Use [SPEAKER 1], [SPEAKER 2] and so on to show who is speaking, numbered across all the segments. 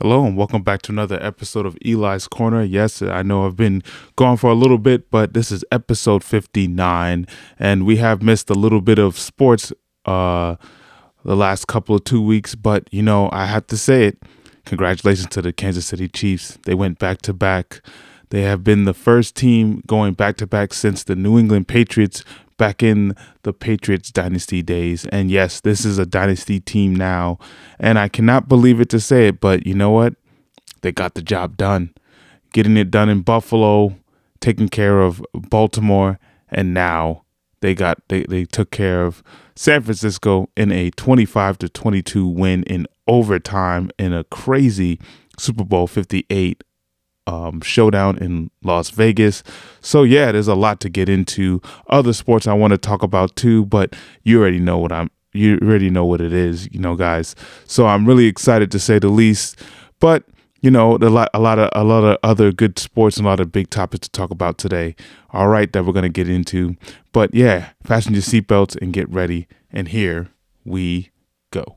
[SPEAKER 1] Hello and welcome back to another episode of Eli's Corner. Yes, I know I've been gone for a little bit, but this is episode 59 and we have missed a little bit of sports uh the last couple of 2 weeks, but you know, I have to say it. Congratulations to the Kansas City Chiefs. They went back to back. They have been the first team going back to back since the New England Patriots back in the Patriots dynasty days. And yes, this is a dynasty team now. And I cannot believe it to say it, but you know what? They got the job done. Getting it done in Buffalo, taking care of Baltimore, and now they got they, they took care of San Francisco in a 25 to 22 win in overtime in a crazy Super Bowl 58 um, showdown in Las Vegas. So yeah, there's a lot to get into. Other sports I want to talk about too, but you already know what I'm. You already know what it is, you know, guys. So I'm really excited to say the least. But you know, a lot, a lot of, a lot of other good sports and a lot of big topics to talk about today. All right, that we're gonna get into. But yeah, fasten your seatbelts and get ready. And here we go.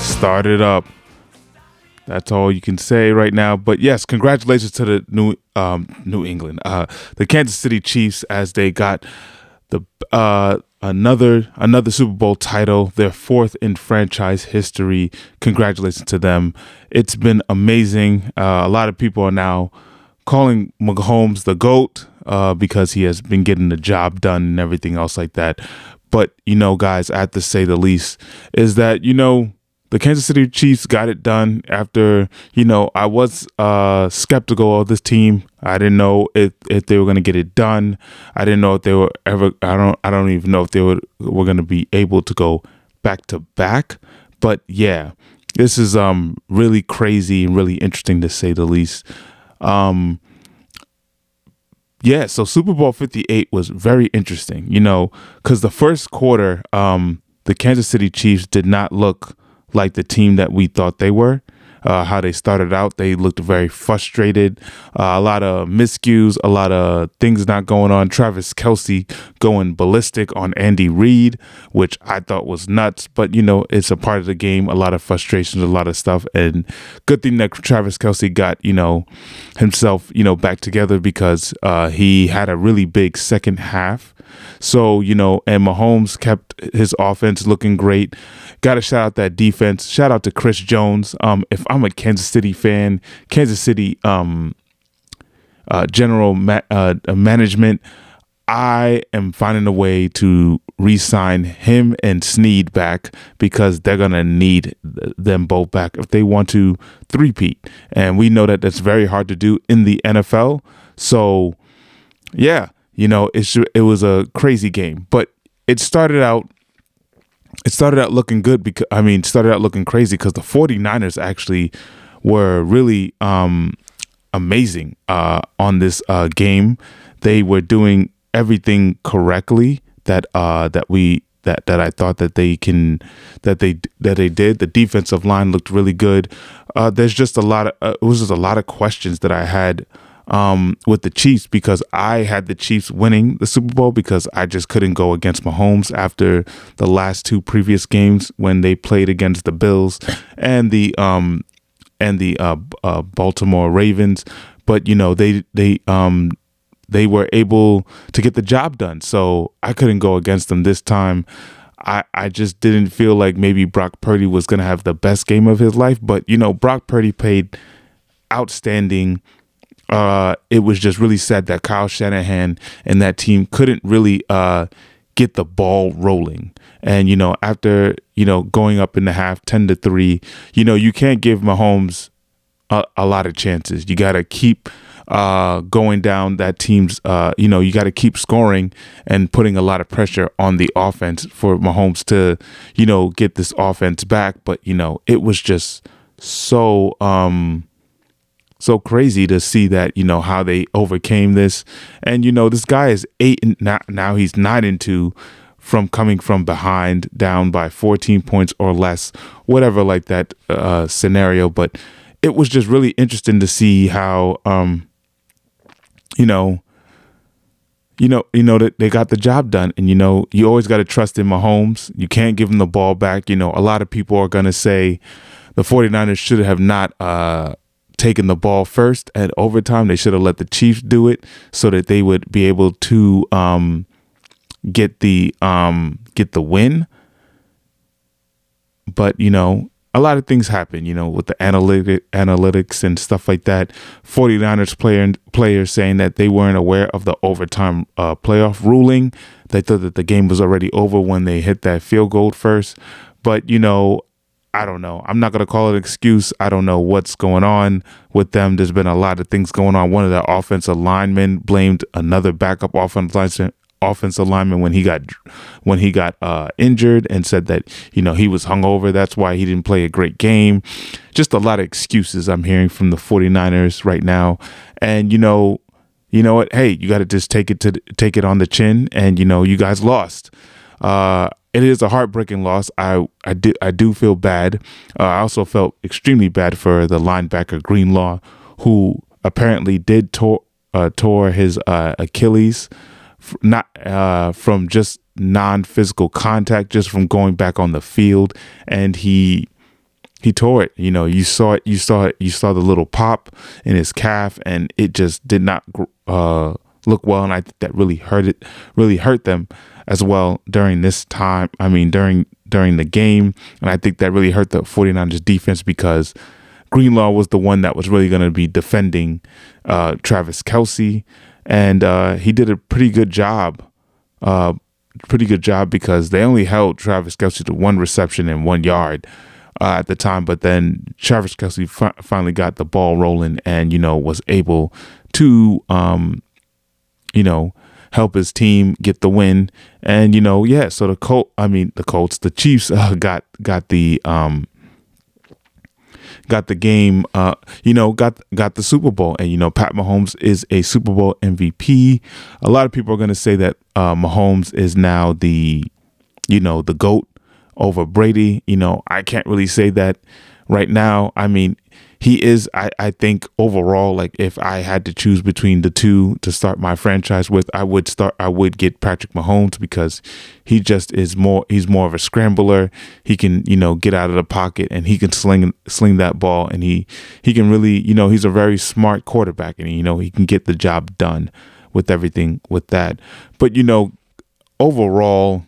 [SPEAKER 1] Start it up. That's all you can say right now. But yes, congratulations to the New um, New England, uh, the Kansas City Chiefs, as they got the uh, another another Super Bowl title, their fourth in franchise history. Congratulations to them. It's been amazing. Uh, a lot of people are now calling Mahomes the GOAT uh, because he has been getting the job done and everything else like that. But, you know, guys, I have to say the least is that, you know, the Kansas City Chiefs got it done after, you know, I was uh, skeptical of this team. I didn't know if, if they were going to get it done. I didn't know if they were ever, I don't, I don't even know if they were, were going to be able to go back to back. But yeah, this is um really crazy and really interesting to say the least. Um, yeah, so Super Bowl 58 was very interesting, you know, because the first quarter, um, the Kansas City Chiefs did not look like the team that we thought they were. Uh, how they started out, they looked very frustrated. Uh, a lot of miscues, a lot of things not going on. Travis Kelce going ballistic on Andy Reid, which I thought was nuts. But you know, it's a part of the game. A lot of frustrations, a lot of stuff, and good thing that Travis Kelce got you know himself you know back together because uh, he had a really big second half. So, you know, and Mahomes kept his offense looking great. Got to shout out that defense. Shout out to Chris Jones. Um, if I'm a Kansas City fan, Kansas City um, uh, general ma- uh, management, I am finding a way to re-sign him and Sneed back because they're gonna need them both back if they want to three-peat. And we know that that's very hard to do in the NFL. So, yeah you know, it's it was a crazy game, but it started out it started out looking good because I mean, started out looking crazy because the 49ers actually were really um amazing uh on this uh game. They were doing everything correctly that uh that we that that I thought that they can that they that they did. The defensive line looked really good. Uh, there's just a lot of uh, it was just a lot of questions that I had um, with the Chiefs because I had the Chiefs winning the Super Bowl because I just couldn't go against Mahomes after the last two previous games when they played against the Bills and the um, and the uh, uh, Baltimore Ravens, but you know they they um they were able to get the job done. So I couldn't go against them this time. I, I just didn't feel like maybe Brock Purdy was going to have the best game of his life. But, you know, Brock Purdy played outstanding. Uh, it was just really sad that Kyle Shanahan and that team couldn't really uh, get the ball rolling. And, you know, after, you know, going up in the half 10 to 3, you know, you can't give Mahomes a, a lot of chances. You got to keep uh, going down that team's, uh, you know, you got to keep scoring and putting a lot of pressure on the offense for Mahomes to, you know, get this offense back. But, you know, it was just so, um, so crazy to see that, you know, how they overcame this. And, you know, this guy is eight and now, now he's nine and two from coming from behind down by 14 points or less, whatever like that uh, scenario. But it was just really interesting to see how, um, you know, you know, you know that they got the job done, and you know, you always got to trust in Mahomes. You can't give him the ball back. You know, a lot of people are gonna say the 49ers should have not uh, taken the ball first at overtime. They should have let the Chiefs do it so that they would be able to um, get the um, get the win. But you know, a lot of things happen, you know, with the analytic analytics and stuff like that. 49ers player players saying that they weren't aware of the overtime uh, playoff ruling. They thought that the game was already over when they hit that field goal first. But, you know, I don't know. I'm not going to call it an excuse. I don't know what's going on with them. There's been a lot of things going on. One of the offensive linemen blamed another backup offensive offensive lineman when he got when he got uh, injured and said that you know he was hungover. That's why he didn't play a great game. Just a lot of excuses I'm hearing from the 49ers right now. And you know, you know what? Hey, you got to just take it to take it on the chin. And you know, you guys lost. Uh, it is a heartbreaking loss. I I do I do feel bad. Uh, I also felt extremely bad for the linebacker Greenlaw, who apparently did tore uh, tore his uh, Achilles not uh, from just non-physical contact, just from going back on the field, and he he tore it. You know, you saw it, you saw it, you saw the little pop in his calf, and it just did not uh, look well, and I think that really hurt it, really hurt them as well during this time. I mean, during during the game, and I think that really hurt the 49ers defense because Greenlaw was the one that was really going to be defending uh, Travis Kelce, and uh, he did a pretty good job. Uh, pretty good job because they only held Travis Kelce to one reception and one yard uh, at the time. But then Travis Kelce fi- finally got the ball rolling and you know was able to um, you know help his team get the win. And you know yeah, so the Colt, I mean the Colts, the Chiefs uh, got got the um, got the game, uh, you know, got got the Super Bowl, and you know, Pat Mahomes is a Super Bowl MVP. A lot of people are going to say that uh, Mahomes is now the, you know, the goat over Brady. You know, I can't really say that right now. I mean, he is I, I think overall like if I had to choose between the two to start my franchise with I would start I would get Patrick Mahomes because he just is more he's more of a scrambler. He can you know get out of the pocket and he can sling sling that ball and he he can really you know he's a very smart quarterback and you know he can get the job done with everything with that. But you know overall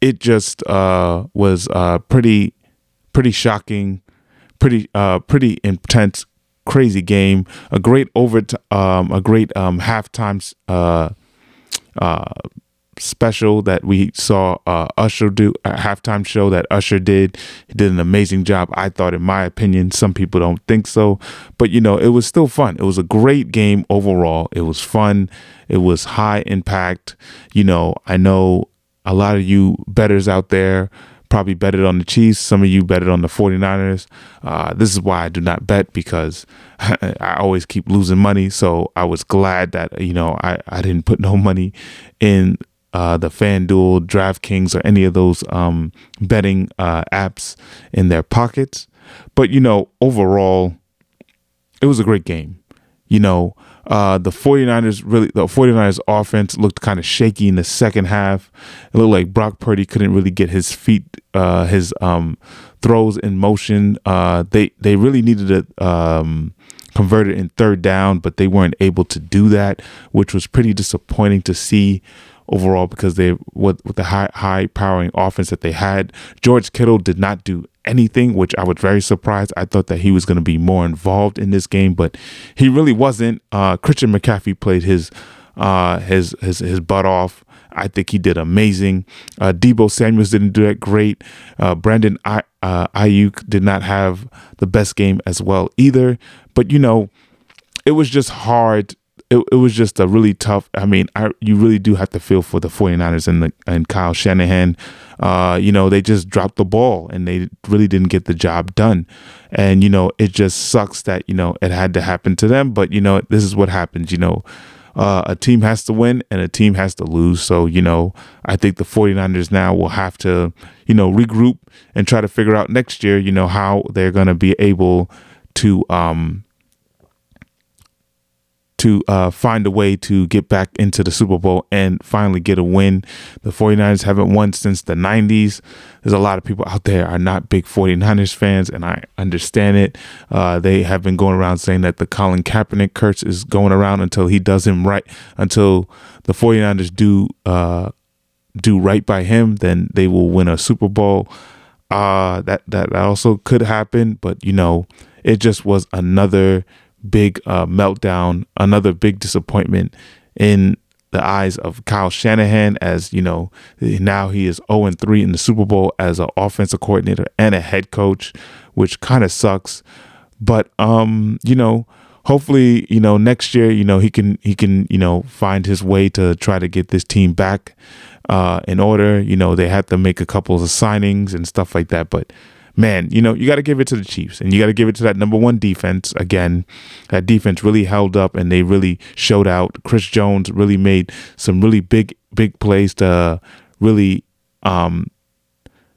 [SPEAKER 1] it just uh was uh pretty pretty shocking pretty uh pretty intense crazy game a great over um a great um halftime uh uh special that we saw uh usher do a halftime show that usher did. He did an amazing job. I thought in my opinion some people don't think so. But you know it was still fun. It was a great game overall. It was fun. It was high impact. You know i know a lot of you betters out there probably betted on the Chiefs. Some of you betted on the 49ers. Uh, this is why I do not bet because I always keep losing money. So I was glad that, you know, I, I didn't put no money in uh, the FanDuel, DraftKings, or any of those um, betting uh, apps in their pockets. But, you know, overall, it was a great game. You know, Uh, the 49ers really, the 49ers offense looked kind of shaky in the second half. It looked like Brock Purdy couldn't really get his feet, uh, his um, throws in motion. Uh, they they really needed to um, convert it in third down, but they weren't able to do that, which was pretty disappointing to see overall because they with, with the high high powering offense that they had. George Kittle did not do anything, which I was very surprised. I thought that he was going to be more involved in this game, but he really wasn't. Uh, Christian McCaffrey played his uh, his his his butt off. I think he did amazing. Uh, Deebo Samuels didn't do that great. Uh, Brandon I, uh, Aiyuk did not have the best game as well either. But you know, it was just hard it, it was just a really tough. I mean, I, you really do have to feel for the 49ers and the and Kyle Shanahan. Uh, you know, they just dropped the ball and they really didn't get the job done. And you know, it just sucks that you know it had to happen to them. But you know, this is what happens. You know. Uh, a team has to win and a team has to lose. So, you know, I think the 49ers now will have to, you know, regroup and try to figure out next year, you know, how they're going to be able to, um, to uh, find a way to get back into the Super Bowl and finally get a win. The 49ers haven't won since the 90s. There's a lot of people out there are not big 49ers fans, and I understand it. Uh, they have been going around saying that the Colin Kaepernick curse is going around until he does him right, until the 49ers do uh, do right by him, then they will win a Super Bowl. Uh, that that also could happen, but you know, it just was another big uh, meltdown, another big disappointment in the eyes of Kyle Shanahan as, you know, now he is 0 3 in the Super Bowl as an offensive coordinator and a head coach, which kind of sucks. But um, you know, hopefully, you know, next year, you know, he can he can, you know, find his way to try to get this team back uh in order. You know, they had to make a couple of signings and stuff like that, but man, you know, you got to give it to the Chiefs and you got to give it to that number one defense. Again, that defense really held up and they really showed out. Chris Jones really made some really big, big plays to really um,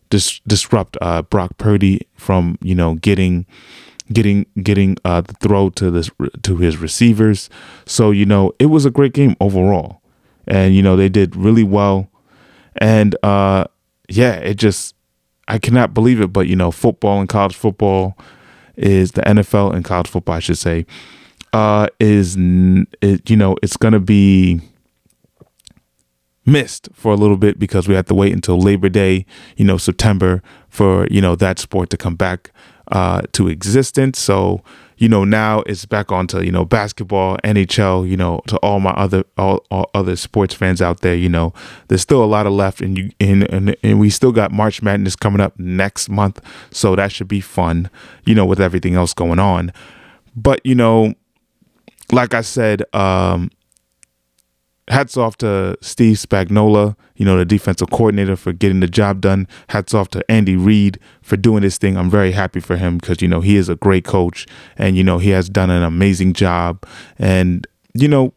[SPEAKER 1] dis- disrupt uh, Brock Purdy from, you know, getting getting getting uh, the throw to this to his receivers. So you know it was a great game overall, and you know they did really well, and uh, yeah, it just I cannot believe it, but you know, football and college football is the NFL and college football, I should say, uh, is it, you know, it's gonna be missed for a little bit because we have to wait until Labor Day, you know, September for you know that sport to come back uh, to existence. So you know, now it's back onto, you know, basketball, NHL, you know, to all my other all, all other sports fans out there, you know, there's still a lot of left and you and, and and we still got March Madness coming up next month. So that should be fun, you know, with everything else going on. But, you know, like I said, um, hats off to Steve Spagnuolo, you know, the defensive coordinator for getting the job done. Hats off to Andy Reid for doing this thing. I'm very happy for him because, you know, he is a great coach and, you know, he has done an amazing job. And, you know,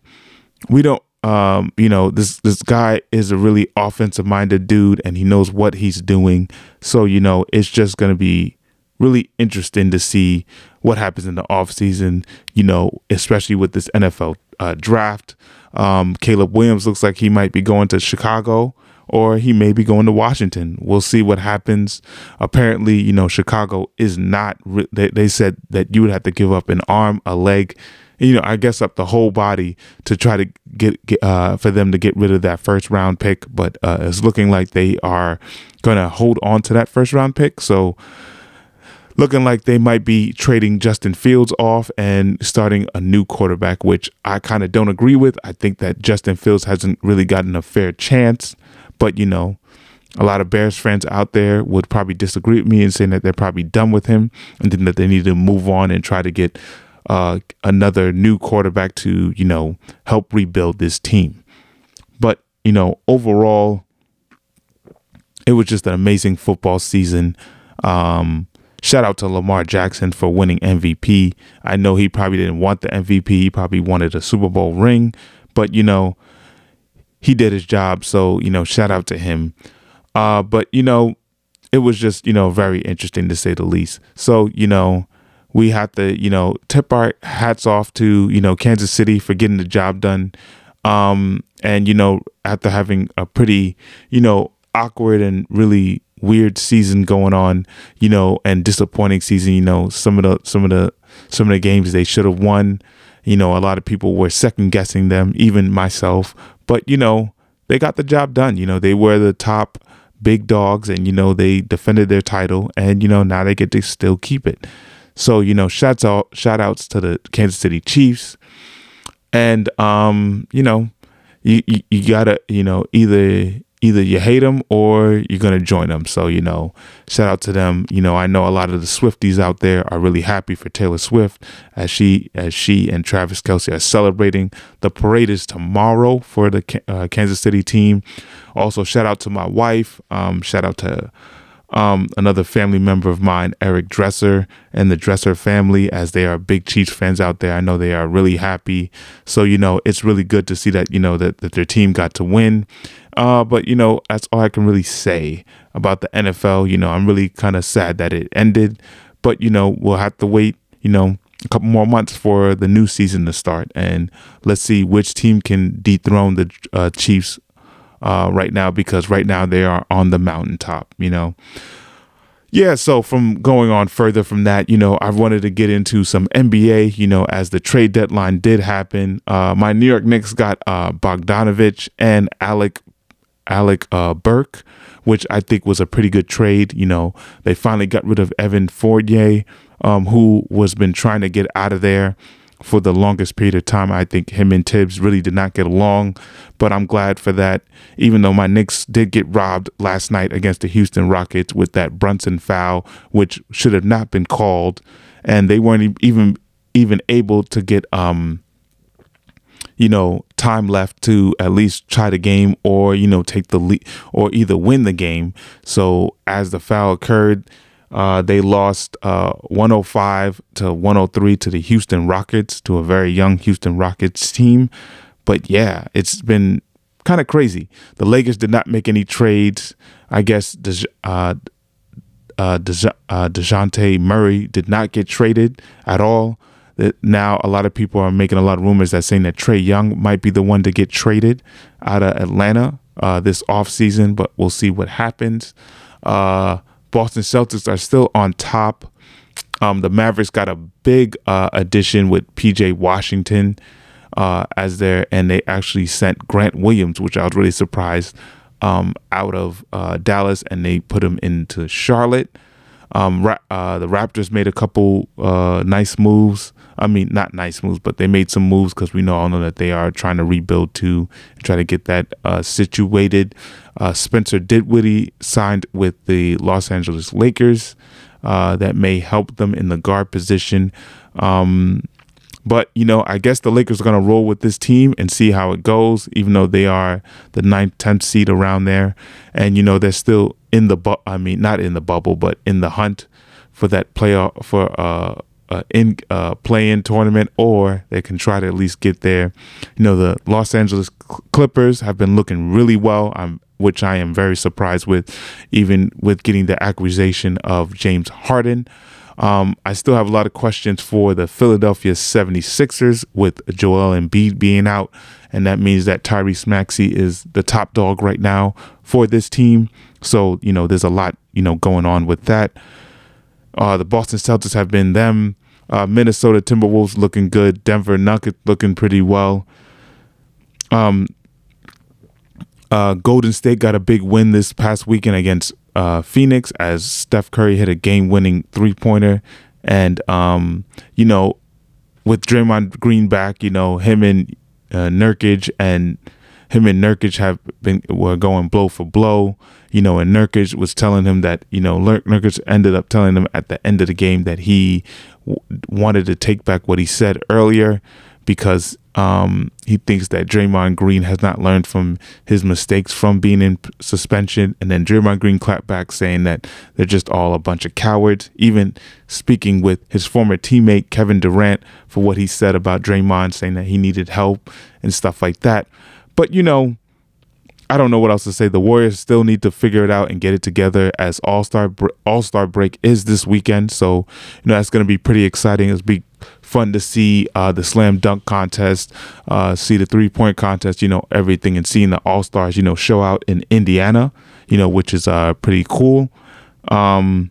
[SPEAKER 1] we don't, um, you know, this, this guy is a really offensive minded dude and he knows what he's doing. So, you know, it's just to be really interesting to see what happens in the offseason, you know, especially with this NFL uh, draft. Um, Caleb Williams looks like he might be going to Chicago or he may be going to Washington. We'll see what happens. Apparently, you know, Chicago is not, they, they said that you would have to give up an arm, a leg, you know, I guess up the whole body to try to get, get uh, for them to get rid of that first round pick. But uh, it's looking like they are going to hold on to that first round pick. So, looking like they might be trading Justin Fields off and starting a new quarterback, which I kind of don't agree with. I think that Justin Fields hasn't really gotten a fair chance, but you know, a lot of Bears fans out there would probably disagree with me and saying that they're probably done with him and then that they need to move on and try to get uh, another new quarterback to, you know, help rebuild this team. But, you know, overall, it was just an amazing football season. Um, Shout out to Lamar Jackson for winning MVP. I know he probably didn't want the MVP. He probably wanted a Super Bowl ring, but you know, he did his job. So, you know, shout out to him. Uh, but you know, it was just, you know, very interesting to say the least. So, you know, we have to, you know, tip our hats off to, you know, Kansas City for getting the job done. Um, and, you know, after having a pretty, you know, awkward and really weird season going on, you know, and disappointing season, you know, some of the some of the some of the games they should have won. You know, a lot of people were second guessing them, even myself. But, you know, they got the job done. You know, they were the top big dogs and, you know, they defended their title and, you know, now they get to still keep it. So, you know, shouts out shout outs to the Kansas City Chiefs. And um, you know, you, you, you gotta, you know, either either you hate them or you're going to join them. So, you know, shout out to them. You know, I know a lot of the Swifties out there are really happy for Taylor Swift as she as she and Travis Kelce are celebrating. The parade is tomorrow for the uh, Kansas City team. Also, shout out to my wife. Um, shout out to um, another family member of mine, Eric Dresser, and the Dresser family, as they are big Chiefs fans out there. I know they are really happy. So, you know, it's really good to see that, you know, that, that their team got to win. Uh, but, you know, that's all I can really say about the NFL. You know, I'm really kind of sad that it ended. But, you know, we'll have to wait, you know, a couple more months for the new season to start. And let's see which team can dethrone the uh, Chiefs uh, right now because right now they are on the mountaintop, you know. Yeah, so from going on further from that, you know, I wanted to get into some NBA, you know, as the trade deadline did happen. Uh, my New York Knicks got uh, Bogdanovich and Alec Alec uh, Burks, which I think was a pretty good trade. You know, they finally got rid of Evan Fournier, um, who was been trying to get out of there for the longest period of time. I think him and Thibs really did not get along, but I'm glad for that. Even though my Knicks did get robbed last night against the Houston Rockets with that Brunson foul, which should have not been called, and they weren't even even able to get um you know time left to at least try the game or you know take the lead or either win the game. So as the foul occurred uh, they lost uh, 105 to 103 to the Houston Rockets, to a very young Houston Rockets team. But yeah, it's been kind of crazy. The Lakers did not make any trades. I guess De- uh, uh, uh, DeJounte Murray did not get traded at all. Now, a lot of people are making a lot of rumors that saying that Trae Young might be the one to get traded out of Atlanta uh, this offseason, but we'll see what happens. Uh, Boston Celtics are still on top. Um, the Mavericks got a big uh, addition with PJ Washington uh, as their, and they actually sent Grant Williams, which I was really surprised, um, out of uh, Dallas, and they put him into Charlotte. Um, ra- uh, the Raptors made a couple uh, nice moves. I mean, not nice moves, but they made some moves because we know all know that they are trying to rebuild too and try to get that uh, situated. Uh, Spencer Dinwiddie signed with the Los Angeles Lakers. Uh, that may help them in the guard position. Um, but you know, I guess the Lakers are going to roll with this team and see how it goes. Even though they are the ninth, tenth seed around there, and you know they're still in the bu- I mean, not in the bubble, but in the hunt for that playoff for uh, uh, in uh, play-in tournament, or they can try to at least get there. You know, the Los Angeles Clippers have been looking really well. I'm, which I am very surprised with, even with getting the acquisition of James Harden. Um, I still have a lot of questions for the Philadelphia 76ers with Joel Embiid being out. And that means that Tyrese Maxey is the top dog right now for this team. So, you know, there's a lot, you know, going on with that. Uh, the Boston Celtics have been them. Uh, Minnesota Timberwolves looking good. Denver Nuggets looking pretty well. Um, uh, Golden State got a big win this past weekend against uh, Phoenix as Steph Curry hit a game-winning three-pointer, and um, you know, with Draymond Green back, you know him and uh, Nurkic and him and Nurkic have been were going blow for blow. You know, and Nurkic was telling him that you know Nurkic ended up telling him at the end of the game that he w- wanted to take back what he said earlier because um, he thinks that Draymond Green has not learned from his mistakes from being in suspension. And then Draymond Green clapped back saying that they're just all a bunch of cowards. Even speaking with his former teammate Kevin Durant for what he said about Draymond, saying that he needed help and stuff like that. But you know, I don't know what else to say. The Warriors still need to figure it out and get it together as All Star All Star break is this weekend. So you know that's going to be pretty exciting. It's be fun to see uh, the slam dunk contest, uh, see the three point contest. You know everything and seeing the All Stars. You know show out in Indiana. You know which is uh, pretty cool. Um,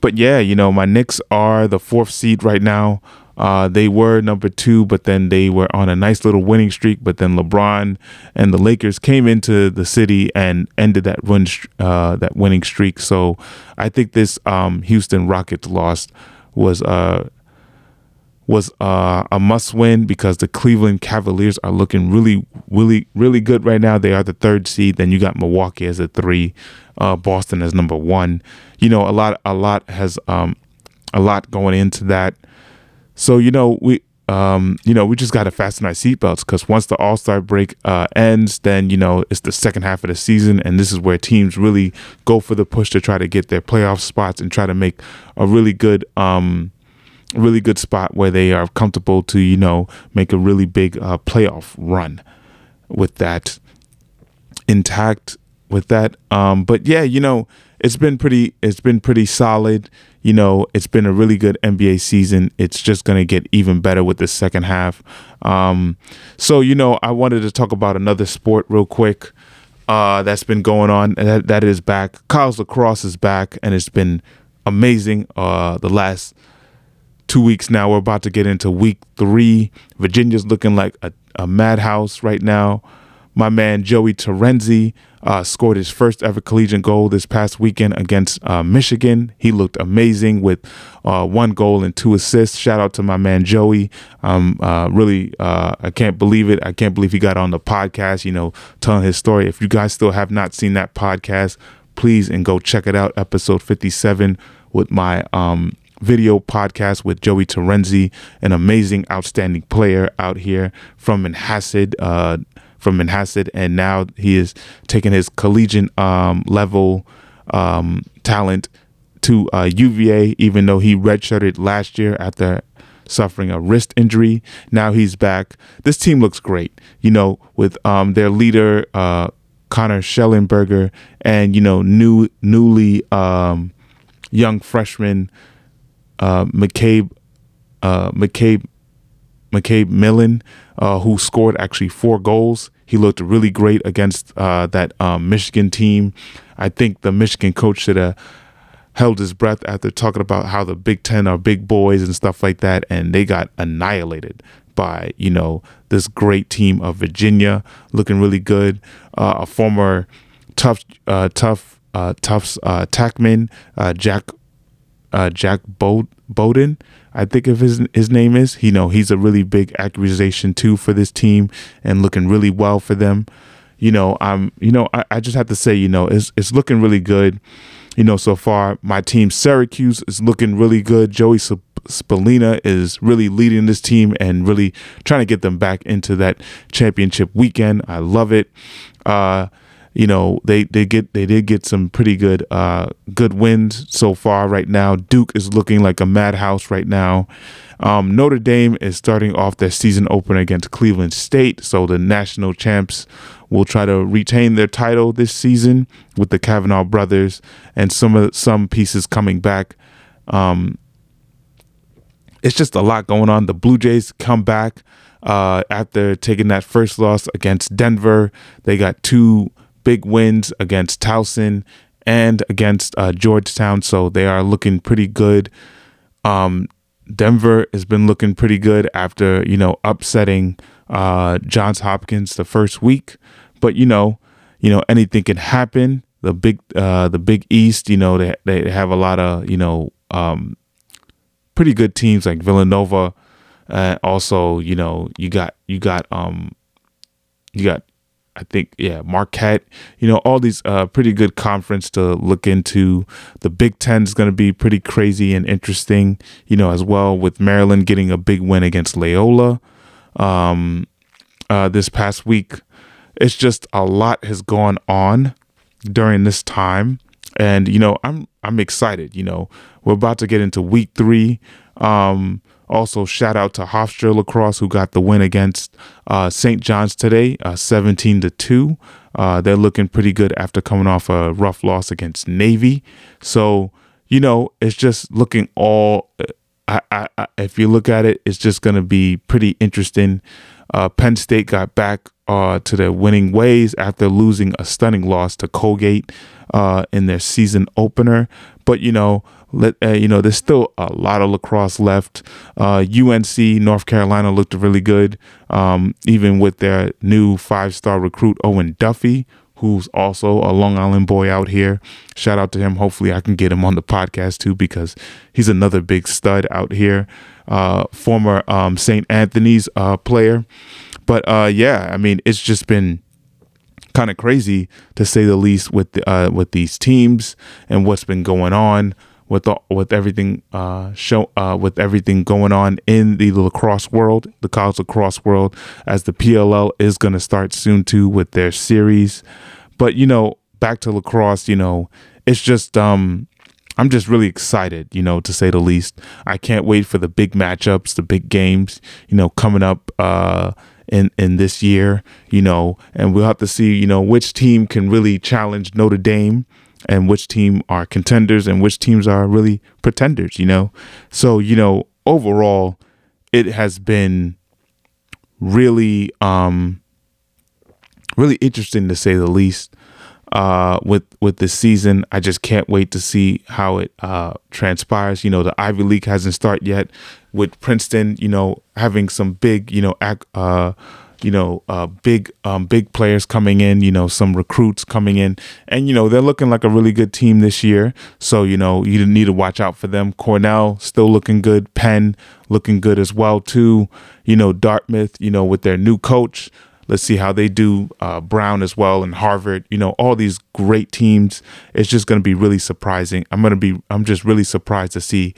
[SPEAKER 1] but yeah, you know my Knicks are the fourth seed right now. Uh, they were number two, but then they were on a nice little winning streak. But then LeBron and the Lakers came into the city and ended that win uh, that winning streak. So I think this um, Houston Rockets loss was uh, was uh, a must win because the Cleveland Cavaliers are looking really, really, really good right now. They are the third seed. Then you got Milwaukee as a three, uh, Boston as number one. You know, a lot, a lot has um, a lot going into that. So you know we um, you know we just got to fasten our seatbelts because once the All Star break uh, ends, then you know it's the second half of the season, and this is where teams really go for the push to try to get their playoff spots and try to make a really good. Um, really good spot where they are comfortable to you know make a really big uh, playoff run with that intact with that um but yeah you know it's been pretty it's been pretty solid you know, it's been a really good NBA season. It's just to get even better with the second half. Um, so, you know, I wanted to talk about another sport real quick uh, that's been going on. That, that is back. College lacrosse is back, and it's been amazing uh, the last two weeks now. We're about to get into week three. Virginia's looking like a, a madhouse right now. My man Joey Terenzi uh, scored his first ever collegiate goal this past weekend against uh, Michigan. He looked amazing with uh, one goal and two assists. Shout out to my man Joey. Um, uh, really, uh, I can't believe it. I can't believe he got on the podcast. You know, telling his story. If you guys still have not seen that podcast, please and go check it out. Episode fifty-seven with my um, video podcast with Joey Terenzi, an amazing, outstanding player out here from Manhasset, uh, from Manhasset, and now he is taking his collegiate um, level um, talent to uh, UVA, even though he redshirted last year after suffering a wrist injury. Now he's back. This team looks great, you know, with um, their leader, uh, Connor Shellenberger, and, you know, new, newly um, young freshman, uh, McCabe, uh, McCabe, McCabe Millon, uh, who scored actually four goals. He looked really great against uh, that um, Michigan team. I think the Michigan coach should have held his breath after talking about how the Big Ten are big boys and stuff like that, and they got annihilated by you know this great team of Virginia, looking really good. Uh, a former tough, uh, tough, uh, Tufts uh, tackman, Jack uh, Jack Bowden I think if his his name is. You know, he's a really big accusation too for this team and looking really well for them. You know, I'm you know, I, I just have to say, you know, it's it's looking really good. You know, so far my team Syracuse is looking really good. Joey Spallina is really leading this team and really trying to get them back into that championship weekend. I love it. Uh, you know they they get they did get some pretty good uh good wins so far right now. Duke is looking like a madhouse right now. Um, Notre Dame is starting off their season opener against Cleveland State, so the national champs will try to retain their title this season with the Kavanagh brothers and some of some pieces coming back. Um, it's just a lot going on. The Blue Jays come back uh, after taking that first loss against Denver. They got two big wins against Towson and against uh, Georgetown, so they are looking pretty good. Um, Denver has been looking pretty good after you know upsetting uh, Johns Hopkins the first week, but you know, you know anything can happen. The big uh, the Big East, you know, they they have a lot of you know um, pretty good teams like Villanova. Uh, also, you know, you got you got um, you got I think yeah, Marquette. You know, all these uh, pretty good conference to look into. The Big Ten is going to be pretty crazy and interesting. You know, as well with Maryland getting a big win against Loyola um, uh, this past week. It's just a lot has gone on during this time, and you know, I'm I'm excited. You know, we're about to get into week three. Um, also, shout out to Hofstra Lacrosse who got the win against uh, St. John's today, uh, 17 to two. Uh, they're looking pretty good after coming off a rough loss against Navy. So, you know, it's just looking all. I, I, I if you look at it, it's just going to be pretty interesting. Uh, Penn State got back uh, to their winning ways after losing a stunning loss to Colgate uh, in their season opener. But you know, let uh, you know, there's still a lot of lacrosse left. UNC uh, North Carolina looked really good, um, even with their new five-star recruit Owen Duffy, who's also a Long Island boy out here. Shout out to him. Hopefully, I can get him on the podcast too because he's another big stud out here. Uh, former um, St. Anthony's uh, player. But uh, yeah, I mean, it's just been kind of crazy to say the least with the, uh, with these teams and what's been going on with the, with everything uh, show uh, with everything going on in the lacrosse world, the college lacrosse world, as the PLL is going to start soon too with their series. But you know, back to lacrosse, you know, it's just um, I'm just really excited, you know, to say the least. I can't wait for the big matchups, the big games, you know, coming up. Uh, in in this year, you know, and we'll have to see, you know, which team can really challenge Notre Dame and which team are contenders and which teams are really pretenders, you know. So, you know, overall it has been really um really interesting to say the least uh, with with this season. I just can't wait to see how it uh, transpires. You know, the Ivy League hasn't started yet. With Princeton, you know, having some big, you know, ac- uh, you know, uh, big, um, big players coming in. You know, some recruits coming in, and you know they're looking like a really good team this year. So you know you need to watch out for them. Cornell still looking good. Penn looking good as well too. You know, Dartmouth. You know, with their new coach. Let's see how they do. Uh, Brown as well and Harvard. You know, all these great teams. It's just going to be really surprising. I'm going to be. I'm just really surprised to see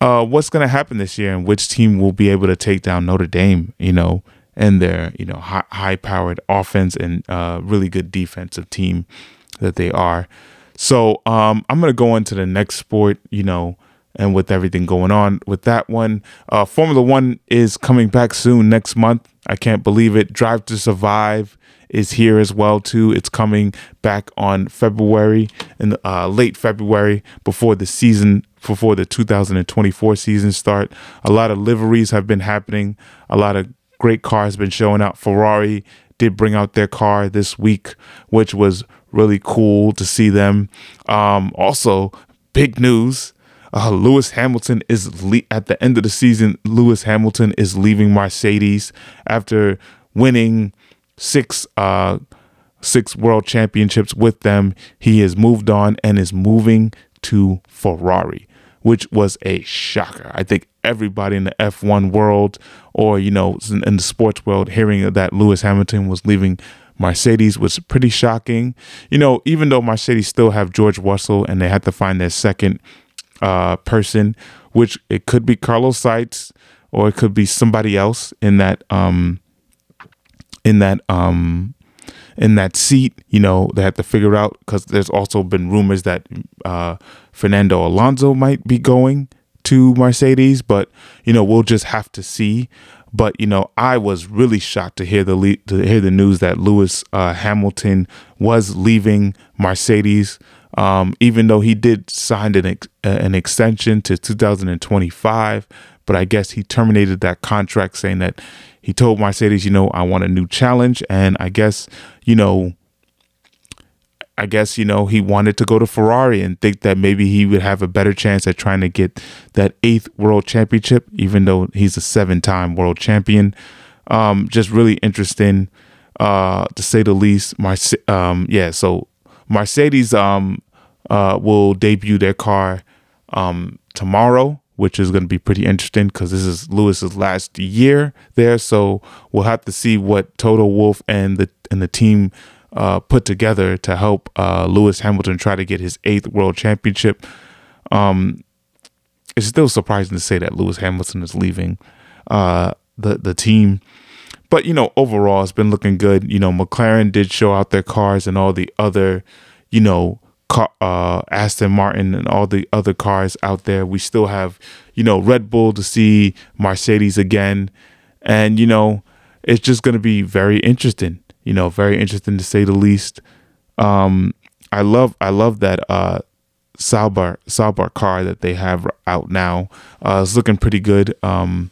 [SPEAKER 1] uh, what's going to happen this year and which team will be able to take down Notre Dame. You know, and their you know high, high powered offense and uh, really good defensive team that they are. So um, I'm going to go into the next sport. You know and with everything going on with that one. Uh, Formula One is coming back soon next month. I can't believe it. Drive to Survive is here as well too. It's coming back on February in uh, late February before the season before the 2024 season start. A lot of liveries have been happening. A lot of great cars have been showing out. Ferrari did bring out their car this week, which was really cool to see them. Um, also, big news uh, Lewis Hamilton is le- at the end of the season. Lewis Hamilton is leaving Mercedes after winning six uh, six world championships with them. He has moved on and is moving to Ferrari, which was a shocker. I think everybody in the F1 world, or you know, in the sports world, hearing that Lewis Hamilton was leaving Mercedes was pretty shocking. You know, even though Mercedes still have George Russell and they had to find their second uh, person, which it could be Carlos Sainz or it could be somebody else in that um, in that um, in that seat. You know, they have to figure out because there's also been rumors that uh, Fernando Alonso might be going to Mercedes, but you know, we'll just have to see. But you know, I was really shocked to hear the le- to hear the news that Lewis uh, Hamilton was leaving Mercedes um, even though he did sign an, ex- an extension to 2025. But I guess he terminated that contract saying that he told Mercedes, you know, I want a new challenge. And I guess, you know, I guess, you know, he wanted to go to Ferrari and think that maybe he would have a better chance at trying to get that eighth world championship, even though he's a seven time world champion. Um, just really interesting, uh, to say the least. My, um, yeah, so Mercedes um, uh, will debut their car um, tomorrow, which is going to be pretty interesting because this is Lewis's last year there. So we'll have to see what Toto Wolff and the and the team uh, put together to help uh, Lewis Hamilton try to get his eighth world championship. Um, it's still surprising to say that Lewis Hamilton is leaving uh, the the team. But you know, overall, it's been looking good. You know, McLaren did show out their cars, and all the other, you know, uh, Aston Martin and all the other cars out there. We still have, you know, Red Bull to see Mercedes again, and you know, it's just going to be very interesting. You know, very interesting to say the least. Um, I love I love that uh, Sauber Sauber car that they have out now. Uh, it's looking pretty good. Um,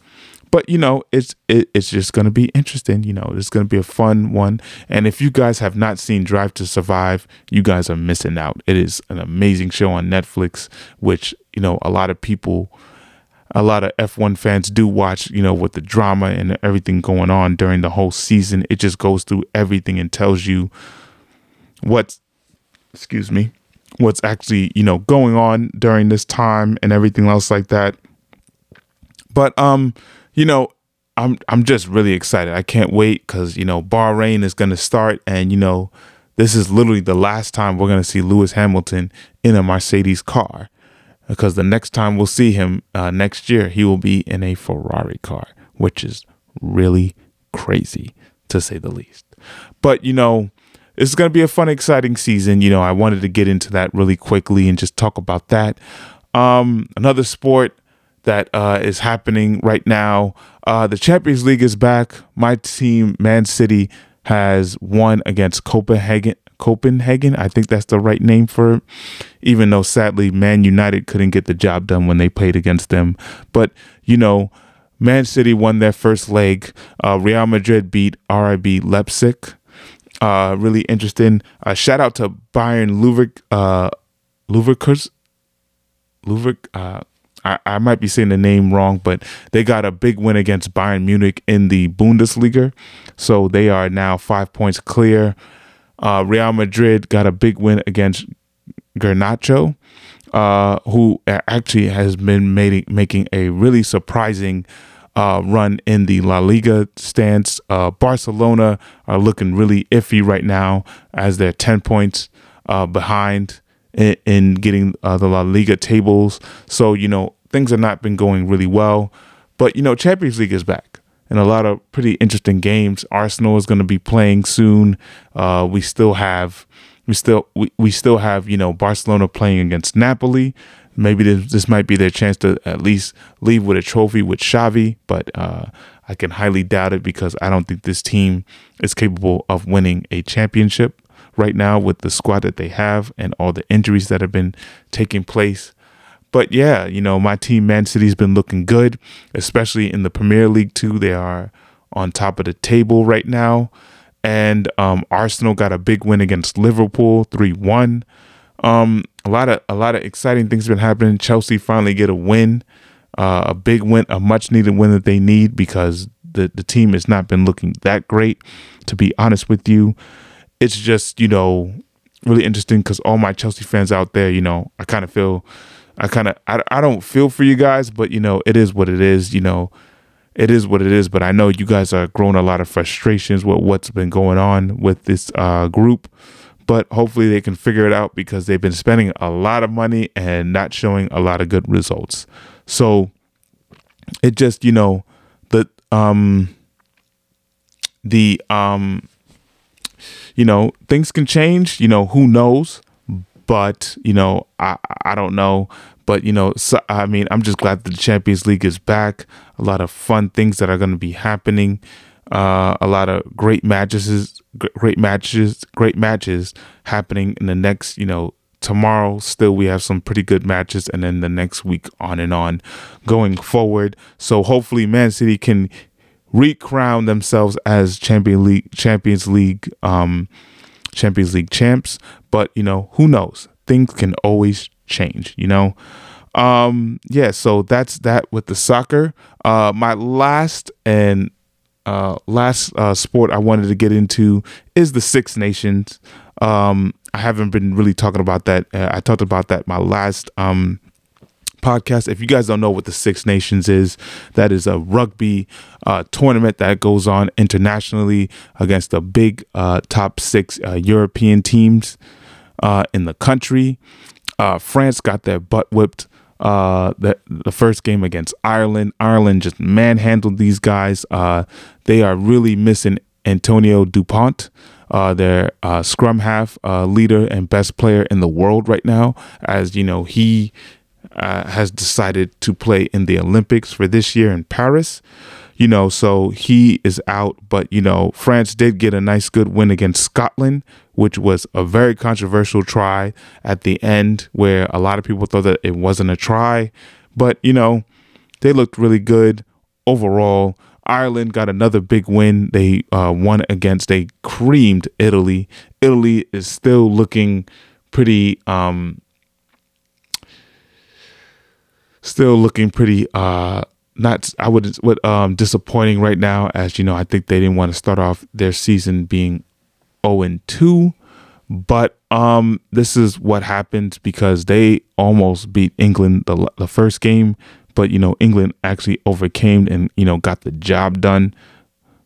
[SPEAKER 1] but you know, it's it, it's just gonna be interesting. You know, it's gonna be a fun one. And if you guys have not seen Drive to Survive, you guys are missing out. It is an amazing show on Netflix, which you know a lot of people a lot of F1 fans do watch, you know, with the drama and everything going on during the whole season. It just goes through everything and tells you what's, excuse me, what's actually, you know, going on during this time and everything else like that. But, um, you know, I'm, I'm just really excited. I can't wait because, you know, Bahrain is going to start and, you know, this is literally the last time we're going to see Lewis Hamilton in a Mercedes car because the next time we'll see him uh, next year, he will be in a Ferrari car, which is really crazy to say the least. But, you know, it's going to be a fun, exciting season. You know, I wanted to get into that really quickly and just talk about that. Um, another sport that uh, is happening right now uh, the Champions League is back. My team, Man City, has won against Copenhagen Copenhagen. I think that's the right name for it, even though sadly Man United couldn't get the job done when they played against them. But, you know, Man City won their first leg. Uh, Real Madrid beat RB Leipzig. Uh, really interesting. Uh, shout out to Bayern Luvik, uh, Luvikers. Luvik, uh, I, I might be saying the name wrong, but they got a big win against Bayern Munich in the Bundesliga. So they are now five points clear. Uh, Real Madrid got a big win against Garnacho, uh, who actually has been made, making a really surprising uh, run in the La Liga stance. Uh, Barcelona are looking really iffy right now as they're 10 points uh, behind in, in getting uh, the La Liga tables. So, you know, things have not been going really well. But, you know, Champions League is back and a lot of pretty interesting games. Arsenal is going to be playing soon. Uh, we still have we still we, we still have you know Barcelona playing against Napoli. Maybe this, this might be their chance to at least leave with a trophy with Xavi, but uh, I can highly doubt it because I don't think this team is capable of winning a championship right now with the squad that they have and all the injuries that have been taking place. But yeah, you know, my team, Man City's been looking good, especially in the Premier League too. They are on top of the table right now. And um, Arsenal got a big win against Liverpool, 3 1. Um, a lot of a lot of exciting things have been happening. Chelsea finally get a win, uh, a big win, a much needed win that they need because the the team has not been looking that great. To be honest with you, it's just you know really interesting because all my Chelsea fans out there, you know, I kind of feel I kind of I, I don't feel for you guys, but you know it is what it is. You know, it is what it is. But I know you guys are growing a lot of frustrations with what's been going on with this uh, group. But hopefully they can figure it out because they've been spending a lot of money and not showing a lot of good results. So it just you know the um the um you know things can change. You know who knows but you know, I I don't know. But you know, so, I mean, I'm just glad that the Champions League is back. A lot of fun things that are going to be happening. Uh, a lot of great matches, great matches, great matches happening in the next, you know, tomorrow still we have some pretty good matches and then the next week on and on going forward so hopefully man city can recrown themselves as champion league champions league um champions league champs but, you know, who knows? Things can always change, you know? Um, yeah, so that's that with the soccer. Uh, my last and uh, last uh, sport I wanted to get into is the Six Nations. Um, I haven't been really talking about that. Uh, I talked about that my last um, podcast. If you guys don't know what the Six Nations is, that is a rugby uh, tournament that goes on internationally against the big uh, top six uh, European teams uh, in the country. Uh, France got their butt whipped uh, the the first game against Ireland. Ireland just manhandled these guys. They are really missing Antonio Dupont, uh, their uh, scrum half uh, leader and best player in the world right now. As you know, he uh, has decided to play in the Olympics for this year in Paris. you know, so he is out. But, you know, France did get a nice good win against Scotland, which was a very controversial try at the end where a lot of people thought that it wasn't a try. But, you know, they looked really good overall. Ireland got another big win. They uh, won against, they creamed Italy. Italy is still looking pretty, um, still looking pretty, uh, not I would what um disappointing right now as you know I think they didn't want to start off their season being 0 and 2 but um this is what happened because they almost beat England the the first game. But you know England actually overcame and you know got the job done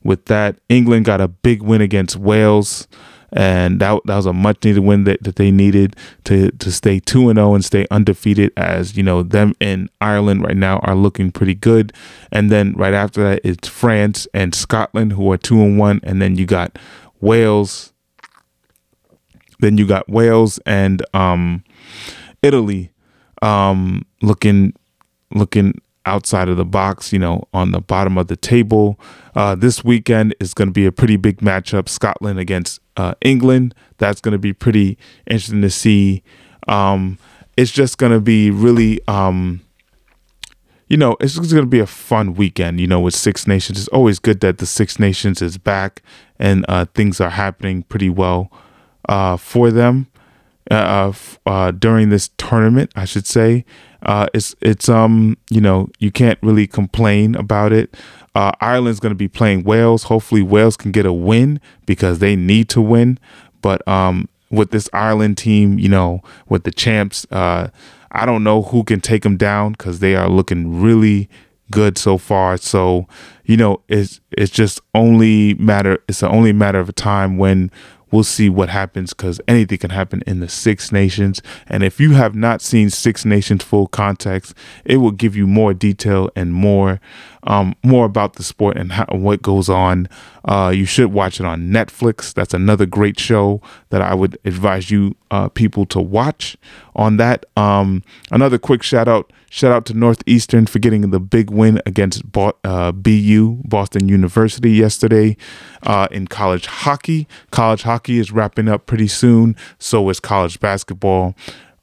[SPEAKER 1] with that. England got a big win against Wales and that that was a much needed win that, that they needed to to stay 2 and 0 and stay undefeated as you know them in Ireland right now are looking pretty good. And then right after that it's France and Scotland who are 2 and 1 and then you got Wales then you got Wales and um Italy um looking looking outside of the box, you know, on the bottom of the table. Uh, this weekend is going to be a pretty big matchup Scotland against uh, England. That's going to be pretty interesting to see. Um, it's just going to be really, um, you know, it's going to be a fun weekend, you know, with Six Nations. It's always good that the Six Nations is back and uh, things are happening pretty well uh, for them. Uh, uh, during this tournament, I should say, uh, it's it's um you know you can't really complain about it. Uh, Ireland's going to be playing Wales. Hopefully, Wales can get a win because they need to win. But um, with this Ireland team, you know, with the champs, uh, I don't know who can take them down because they are looking really good so far. So, you know, it's it's just only matter. It's only matter of time when we'll see what happens because anything can happen in the Six Nations. And if you have not seen Six Nations Full Contact, it will give you more detail and more um, more about the sport and how, what goes on. Uh, you should watch it on Netflix. That's another great show that I would advise you uh, people to watch on that. Um, another quick shout out shout out to Northeastern for getting the big win against Bo- uh, BU Boston University yesterday uh, in college hockey. College hockey is wrapping up pretty soon. So is college basketball.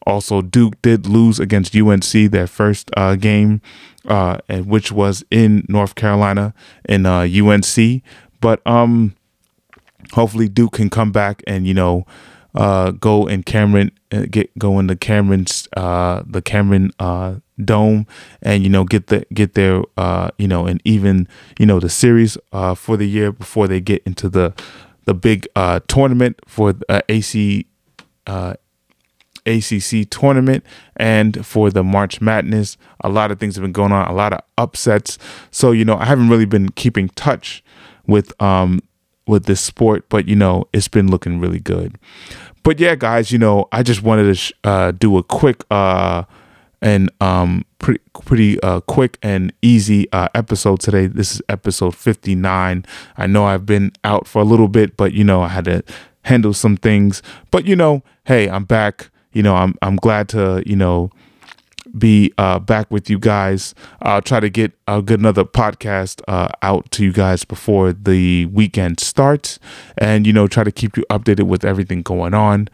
[SPEAKER 1] Also, Duke did lose against UNC their first uh, game, uh, and which was in North Carolina in uh, UNC. But um, hopefully, Duke can come back and you know uh, go in Cameron, uh, get go into Cameron's uh, the Cameron Dome, and you know get the get their you know and even you know the series for the year before they get into the the big uh, tournament for uh, AC uh, ACC tournament and for the March Madness. A lot of things have been going on, a lot of upsets. So, you know, I haven't really been keeping touch with um with this sport, but you know, it's been looking really good. But yeah, guys, you know, I just wanted to sh- uh, do a quick uh and um pretty pretty uh quick and easy uh episode today. This is episode 59. I know I've been out for a little bit, but you know, I had to handle some things. But you know, hey, I'm back you know, I'm I'm glad to you know be uh, back with you guys. I'll try to get a good another podcast uh, out to you guys before the weekend starts, and you know, try to keep you updated with everything going on.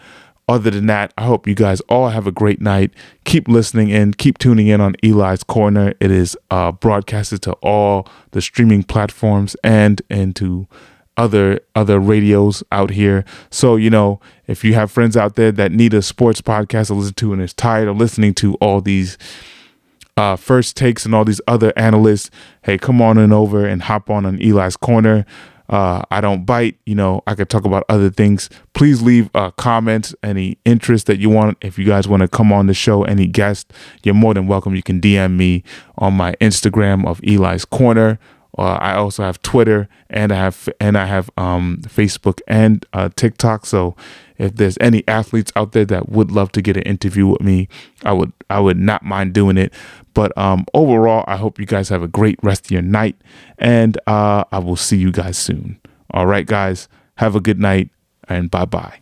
[SPEAKER 1] Other than that, I hope you guys all have a great night. Keep listening in, keep tuning in on Eli's Corner. It is uh, broadcasted to all the streaming platforms and into other other radios out here. So, you know, if you have friends out there that need a sports podcast to listen to and is tired of listening to all these uh, first takes and all these other analysts, hey, come on and over and hop on on Eli's Corner. Uh, I don't bite. You know, I could talk about other things. Please leave uh, comments, any interest that you want. If you guys want to come on the show, any guest, you're more than welcome. You can DM me on my Instagram of Eli's Corner uh, I also have Twitter and I have and I have um, Facebook and uh, TikTok. So if there's any athletes out there that would love to get an interview with me, I would I would not mind doing it. But um, overall, I hope you guys have a great rest of your night, and uh, I will see you guys soon. All right, guys, have a good night and bye bye.